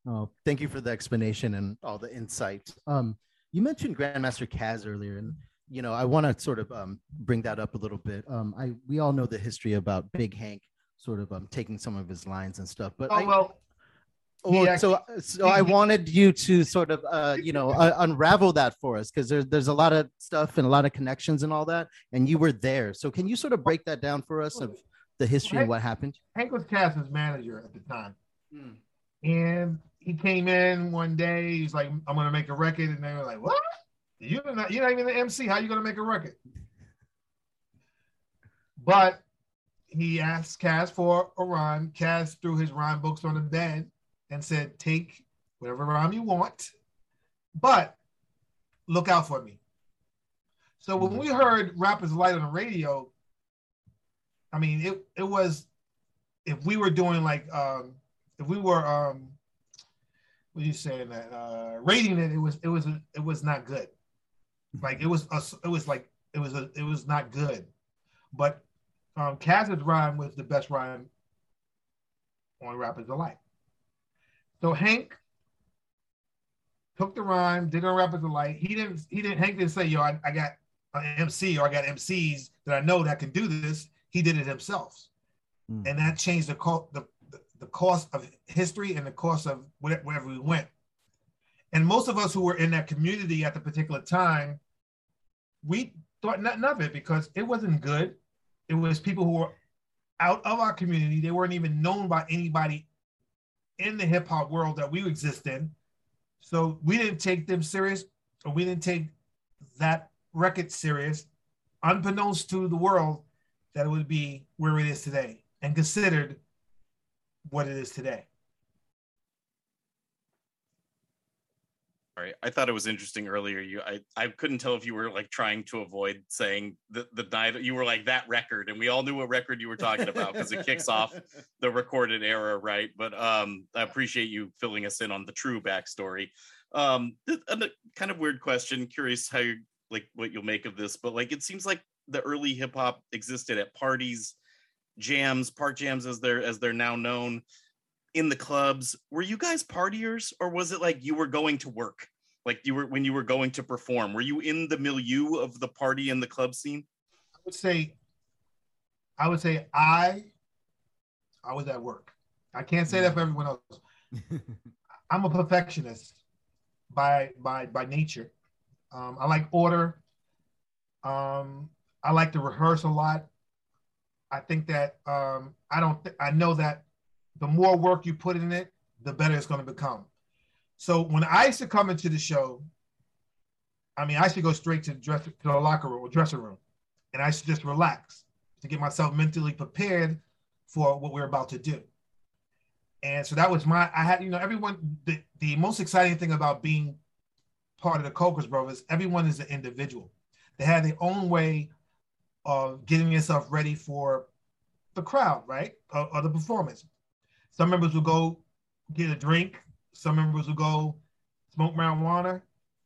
Oh, thank you for the explanation and all the insight. Um, you mentioned Grandmaster Caz earlier, and you know I want to sort of um, bring that up a little bit. Um, I we all know the history about Big Hank sort of um, taking some of his lines and stuff, but oh I, well. Well, he so so I wanted you to sort of uh, you know uh, unravel that for us because there's there's a lot of stuff and a lot of connections and all that, and you were there. So can you sort of break that down for us of the history and what happened? Hank was Caz's manager at the time. And he came in one day. He's like, "I'm gonna make a record," and they were like, "What? You're not. You're not even the MC. How you gonna make a record?" But he asked Caz for a rhyme. Cass threw his rhyme books on the bed and said, "Take whatever rhyme you want, but look out for me." So when we heard Rapper's Delight on the radio, I mean, it it was if we were doing like um if we were um what are you saying that uh rating it, it was it was it was not good. Like it was a, it was like it was a, it was not good. But um Caz's rhyme was the best rhyme on Rapper's Delight. So Hank took the rhyme, didn't it on Rapper's Delight. He didn't he didn't Hank didn't say, yo, I, I got an MC or I got MCs that I know that can do this. He did it himself. Hmm. And that changed the, co- the the course of history and the course of wherever we went. And most of us who were in that community at the particular time, we thought nothing of it because it wasn't good. It was people who were out of our community. They weren't even known by anybody in the hip hop world that we exist in. So we didn't take them serious, or we didn't take that record serious, unbeknownst to the world that it would be where it is today and considered what it is today. Sorry, I thought it was interesting earlier. You, I, I couldn't tell if you were like trying to avoid saying the the night. You were like that record, and we all knew what record you were talking about because it kicks off the recorded era, right? But um, I appreciate you filling us in on the true backstory. Um, a kind of weird question. Curious how you like what you'll make of this, but like it seems like the early hip hop existed at parties, jams, park jams as they're as they're now known in the clubs were you guys partiers or was it like you were going to work like you were when you were going to perform were you in the milieu of the party and the club scene I would say, I would say I, I was at work. I can't say that for everyone else. I'm a perfectionist by by by nature. Um, I like order. Um, I like to rehearse a lot. I think that um, I don't. Th- I know that the more work you put in it, the better it's going to become. So when I used to come into the show, I mean, I used to go straight to dress to the locker room or dressing room, and I used to just relax to get myself mentally prepared for what we're about to do. And so that was my. I had you know everyone. The, the most exciting thing about being part of the Cold Crush Brothers, everyone is an individual. They had their own way of getting yourself ready for the crowd, right, or, or the performance. Some members will go get a drink. Some members will go smoke marijuana.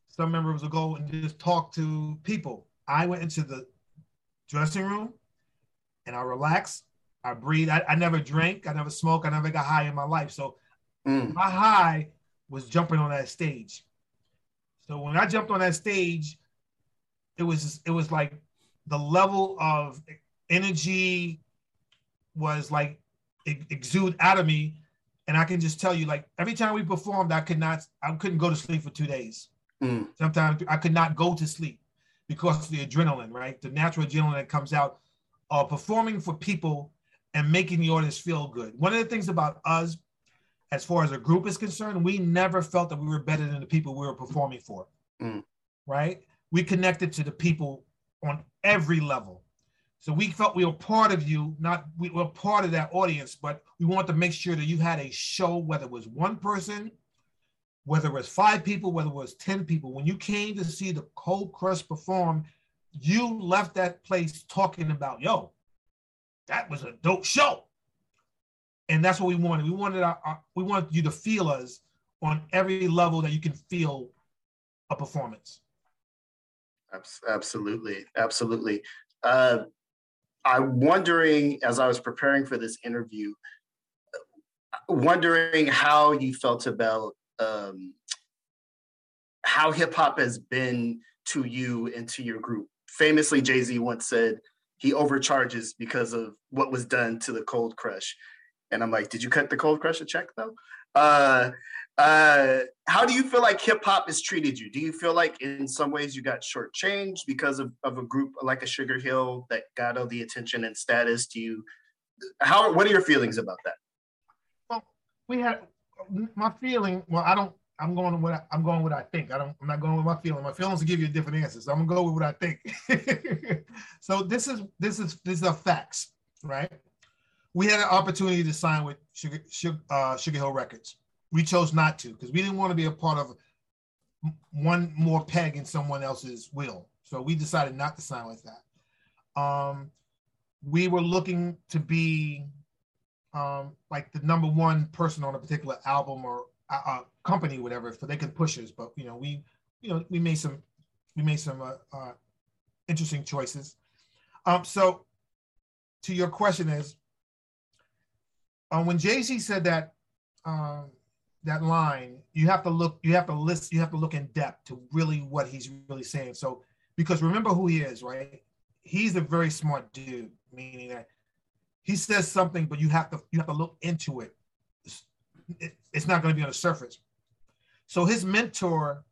Some members will go and just talk to people. I went into the dressing room and I relaxed. I breathe. I, I never drank. I never smoked. I never got high in my life. So mm. my high was jumping on that stage. So when I jumped on that stage, it was it was like the level of energy was like exude out of me and i can just tell you like every time we performed i could not i couldn't go to sleep for two days. Mm. Sometimes i could not go to sleep because of the adrenaline right? The natural adrenaline that comes out of performing for people and making the audience feel good. One of the things about us as far as a group is concerned we never felt that we were better than the people we were performing for. Mm. Right? We connected to the people on every level so we felt we were part of you, not we were part of that audience, but we wanted to make sure that you had a show, whether it was one person, whether it was five people, whether it was 10 people. When you came to see the Cold Crush perform, you left that place talking about, yo, that was a dope show. And that's what we wanted. We wanted our, our- we wanted you to feel us on every level that you can feel a performance. Absolutely, absolutely. Uh, I'm wondering, as I was preparing for this interview, wondering how you felt about um, how hip hop has been to you and to your group. Famously, Jay Z once said he overcharges because of what was done to the Cold Crush, and I'm like, did you cut the Cold Crush a check though? Uh, uh, how do you feel like hip hop has treated you? Do you feel like in some ways you got shortchanged because of, of a group like a Sugar Hill that got all the attention and status? Do you how what are your feelings about that? Well, we had my feeling. Well, I don't. I'm going with what I, I'm going with I think. I don't. I'm not going with my feeling. My feelings will give you a different answer. So I'm gonna go with what I think. so this is this is these are facts, right? We had an opportunity to sign with Sugar Sugar, uh, Sugar Hill Records. We chose not to because we didn't want to be a part of one more peg in someone else's wheel. So we decided not to sign with that. Um, we were looking to be um, like the number one person on a particular album or uh, uh, company, whatever, so they could push us. But you know, we you know we made some we made some uh, uh, interesting choices. Um, so to your question is, uh, when Jay Z said that um, that line, you have to look, you have to list, you have to look in depth to really what he's really saying. So because remember who he is, right? He's a very smart dude, meaning that he says something, but you have to you have to look into it. It's, it, it's not going to be on the surface. So his mentor,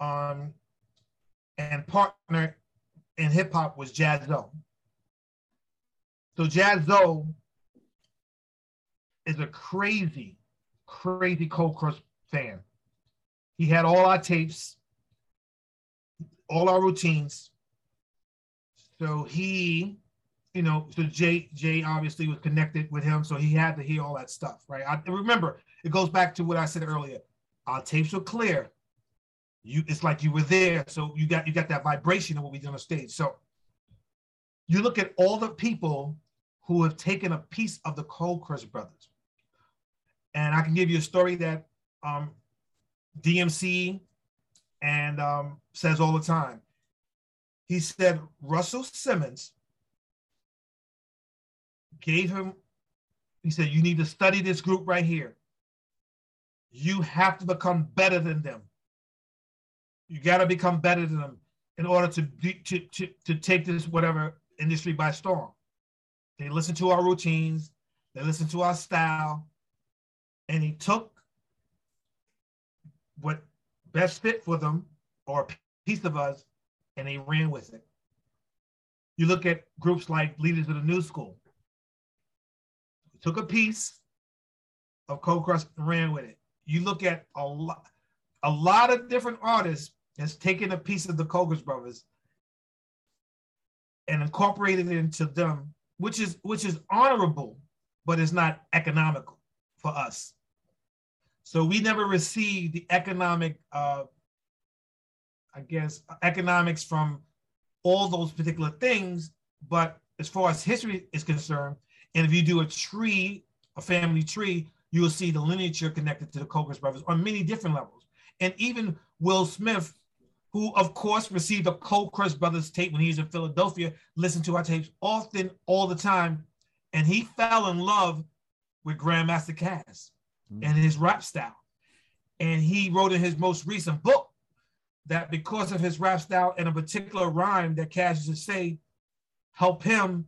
um, and partner in hip hop was Jaz-O. So Jaz-O is a crazy, crazy Cold Crush fan. He had all our tapes, all our routines. So he you know, so Jay Jay obviously was connected with him, so he had to hear all that stuff, right? I remember it goes back to what I said earlier. Our tapes were clear. You, it's like you were there, so you got you got that vibration of what we did on stage. So you look at all the people who have taken a piece of the Cold Crush brothers, and I can give you a story that um, DMC and um, says all the time. He said Russell Simmons gave him, he said, You need to study this group right here. You have to become better than them. You got to become better than them in order to, to, to, to take this whatever industry by storm. They listen to our routines, they listen to our style, and he took what best fit for them or a piece of us and they ran with it. You look at groups like Leaders of the New School took a piece of Cold Crush and ran with it. You look at a lot, a lot of different artists has taken a piece of the Crush brothers and incorporated it into them, which is which is honorable, but it's not economical for us. So we never received the economic, uh, I guess, economics from all those particular things. But as far as history is concerned, and if you do a tree, a family tree, you will see the lineage connected to the Cold brothers on many different levels. And even Will Smith, who of course received a Cold brothers tape when he was in Philadelphia, listened to our tapes often, all the time, and he fell in love with Grandmaster Caz mm-hmm. and his rap style. And he wrote in his most recent book that because of his rap style and a particular rhyme that Caz used to say, help him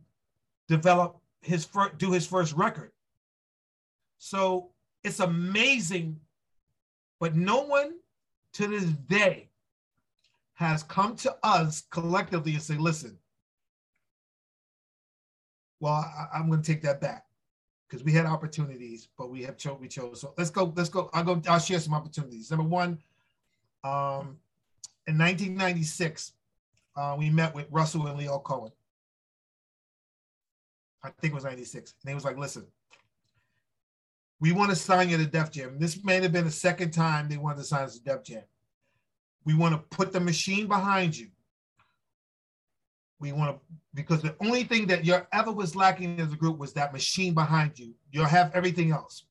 develop his first do his first record. So it's amazing, but no one to this day has come to us collectively and say, listen, well, I, am going to take that back because we had opportunities, but we have chose we chose. So let's go. Let's go. I'll go. I'll share some opportunities. Number one, um, in 1996, uh, we met with Russell and Lyor Cohen. I think it was 96. And he was like, listen, we want to sign you to Def Jam. This may have been the second time they wanted to sign us to Def Jam. We want to put the machine behind you. We want to, because the only thing that you ever was lacking as a group was that machine behind you. You'll have everything else.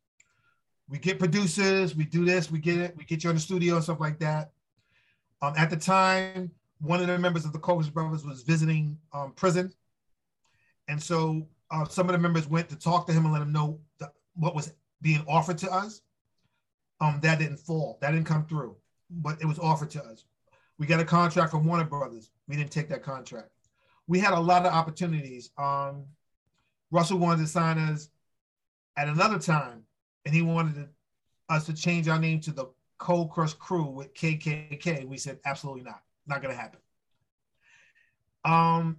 We get producers, we do this, we get it, we get you in the studio and stuff like that. Um, at the time, one of the members of the Cold Brothers was visiting um, prison. And so uh, some of the members went to talk to him and let him know the, what was being offered to us. Um, that didn't fall. That didn't come through, but it was offered to us. We got a contract from Warner Brothers. We didn't take that contract. We had a lot of opportunities. Um, Russell wanted to sign us at another time, and he wanted to, us to change our name to the Cold Crush Crew with KKK. We said absolutely not, not going to happen. Um,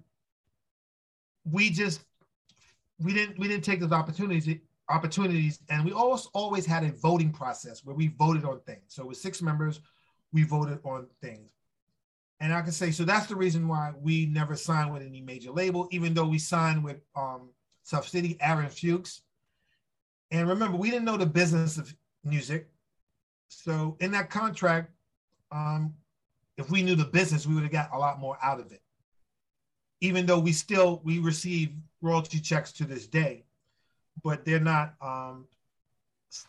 we just we didn't we didn't take those opportunities. opportunities, and we always always had a voting process where we voted on things. So with six members, we voted on things. And I can say so that's the reason why we never signed with any major label, even though we signed with um Tuff City, Aaron Fuchs. And remember, we didn't know the business of music. So in that contract, um, if we knew the business, we would have got a lot more out of it. Even though we still we receive royalty checks to this day, but they're not um,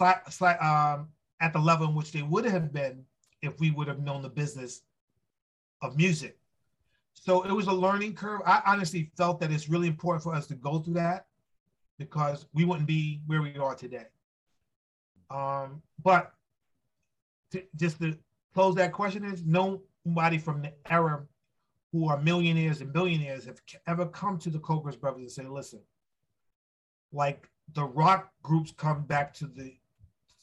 um, at the level in which they would have been if we would have known the business of music. So it was a learning curve. I honestly felt that it's really important for us to go through that because we wouldn't be where we are today. Um, but to, just to close that question is nobody from the era who are millionaires and billionaires have ever come to the Cold Crush Brothers and say, listen, like the rock groups come back to the,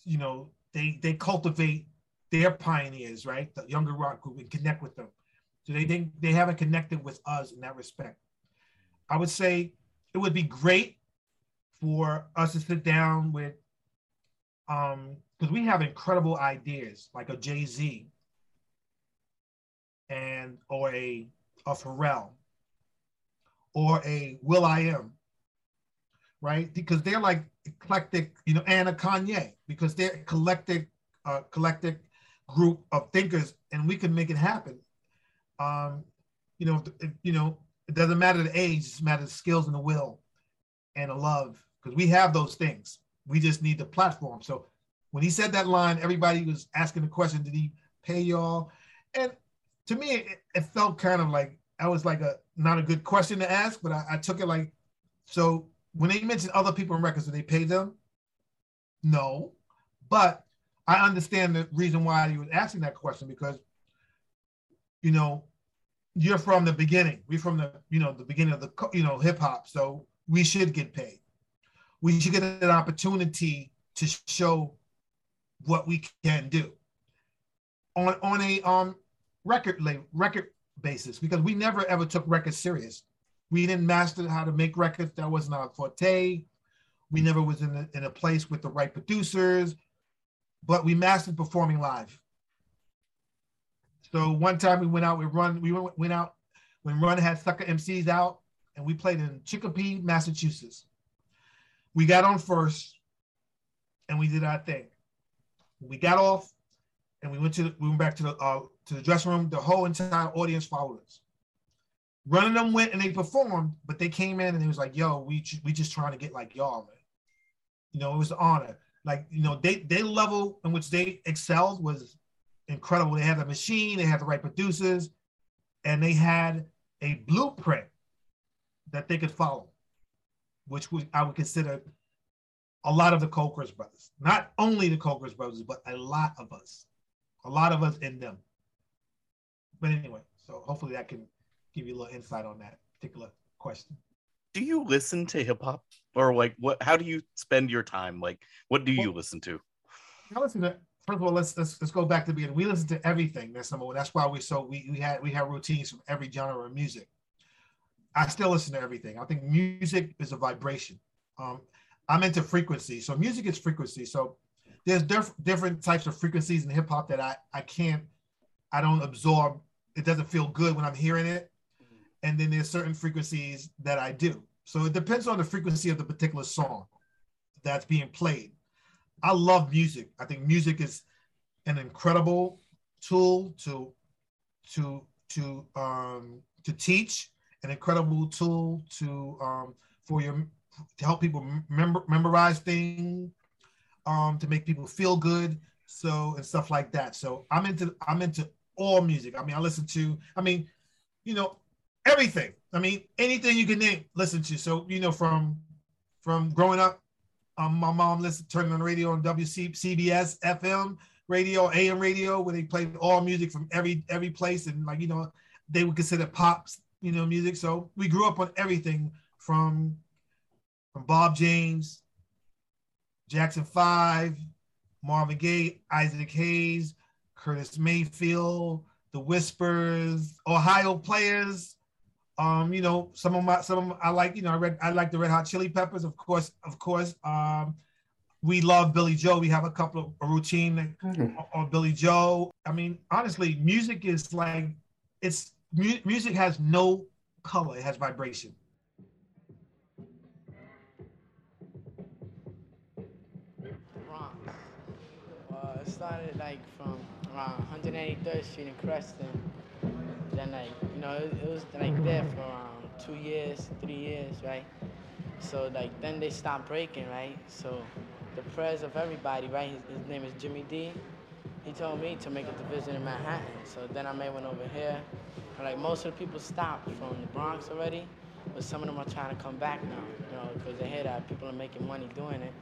you know, they they cultivate their pioneers, right? The younger rock group and connect with them. So they think they haven't connected with us in that respect. I would say it would be great for us to sit down with um because we have incredible ideas like a Jay-Z and or a a Pharrell or a will.i.am, right? Because they're like eclectic, you know, and a Kanye, because they're collective, uh, collective group of thinkers, and we can make it happen. Um, you know, if, you know, it doesn't matter the age; it matters the skills and the will, and the love, because we have those things. We just need the platform. So when he said that line, everybody was asking the question, "Did he pay y'all?" And to me, it, it felt kind of like I was like a not a good question to ask, but I, I took it like so. When they mentioned other people in records, did they pay them? No, but I understand the reason why he was asking that question because you know you're from the beginning. We're from the you know the beginning of the you know hip hop, so we should get paid. We should get an opportunity to show what we can do on on a um record label, record basis because we never ever took records serious. We didn't master how to make records. That wasn't our forte. We never was in a, in a place with the right producers, but we mastered performing live. So one time we went out, we run, we went, out when Run had Sucker MCs out, and we played in Chicopee, Massachusetts. We got on first, and we did our thing. We got off, and we went to the, we went back to the uh, to the dressing room. The whole entire audience followed us. Running them went and they performed, but they came in and it was like, "Yo, we we just trying to get like y'all, man." You know, it was an honor. Like you know, they they level in which they excelled was incredible. They had the machine, they had the right producers, and they had a blueprint that they could follow, which would, I would consider a lot of the Cold Crush brothers. Not only the Cold Crush brothers, but a lot of us a lot of us in them. But anyway, so hopefully that can give you a little insight on that particular question. Do you listen to hip hop or like what? How do you spend your time? Like, what do you listen to? I listen to. First of all, let's let's let's go back to the beginning. We listen to everything. That's number one. That's why we so we we had we have routines from every genre of music. I still listen to everything. I think music is a vibration. Um, I'm into frequency. So music is frequency. So there's diff- different types of frequencies in hip hop that I I can't I don't absorb. It doesn't feel good when I'm hearing it, and then there's certain frequencies that I do. So it depends on the frequency of the particular song that's being played. I love music. I think music is an incredible tool to to to um, to teach, an incredible tool to um, for your to help people memor- memorize things, um, to make people feel good. So and stuff like that. So I'm into I'm into all music. I mean, I listen to. I mean, you know, everything. I mean, anything you can name, listen to. So you know, from from growing up, um, my mom listened turning on the radio on WC CBS FM radio, AM radio, where they played all music from every every place, and like you know, they would consider pops, you know, music. So we grew up on everything from from Bob James Jackson 5, Marvin Gaye, Isaac Hayes, Curtis Mayfield, The Whispers, Ohio Players, Um, you know, some of my some of my, I like, you know, I read I like the Red Hot Chili Peppers, of course, of course. Um, we love Billy Joel. We have a couple of a routine on Billy Joel. I mean, honestly, music is like it's mu- music has no color; it has vibration. Bronx. Uh, it started like from around 183rd Street in Creston. Then like, you know, it, it was like there for around two years, three years, right? So like then they stopped breaking, right? So the prayers of everybody, right? His, his name is Jimmy D. He told me to make a division in Manhattan. So then I made one over here. And like most of the people stopped from the Bronx already, but some of them are trying to come back now, you know, because they hear that people are making money doing it.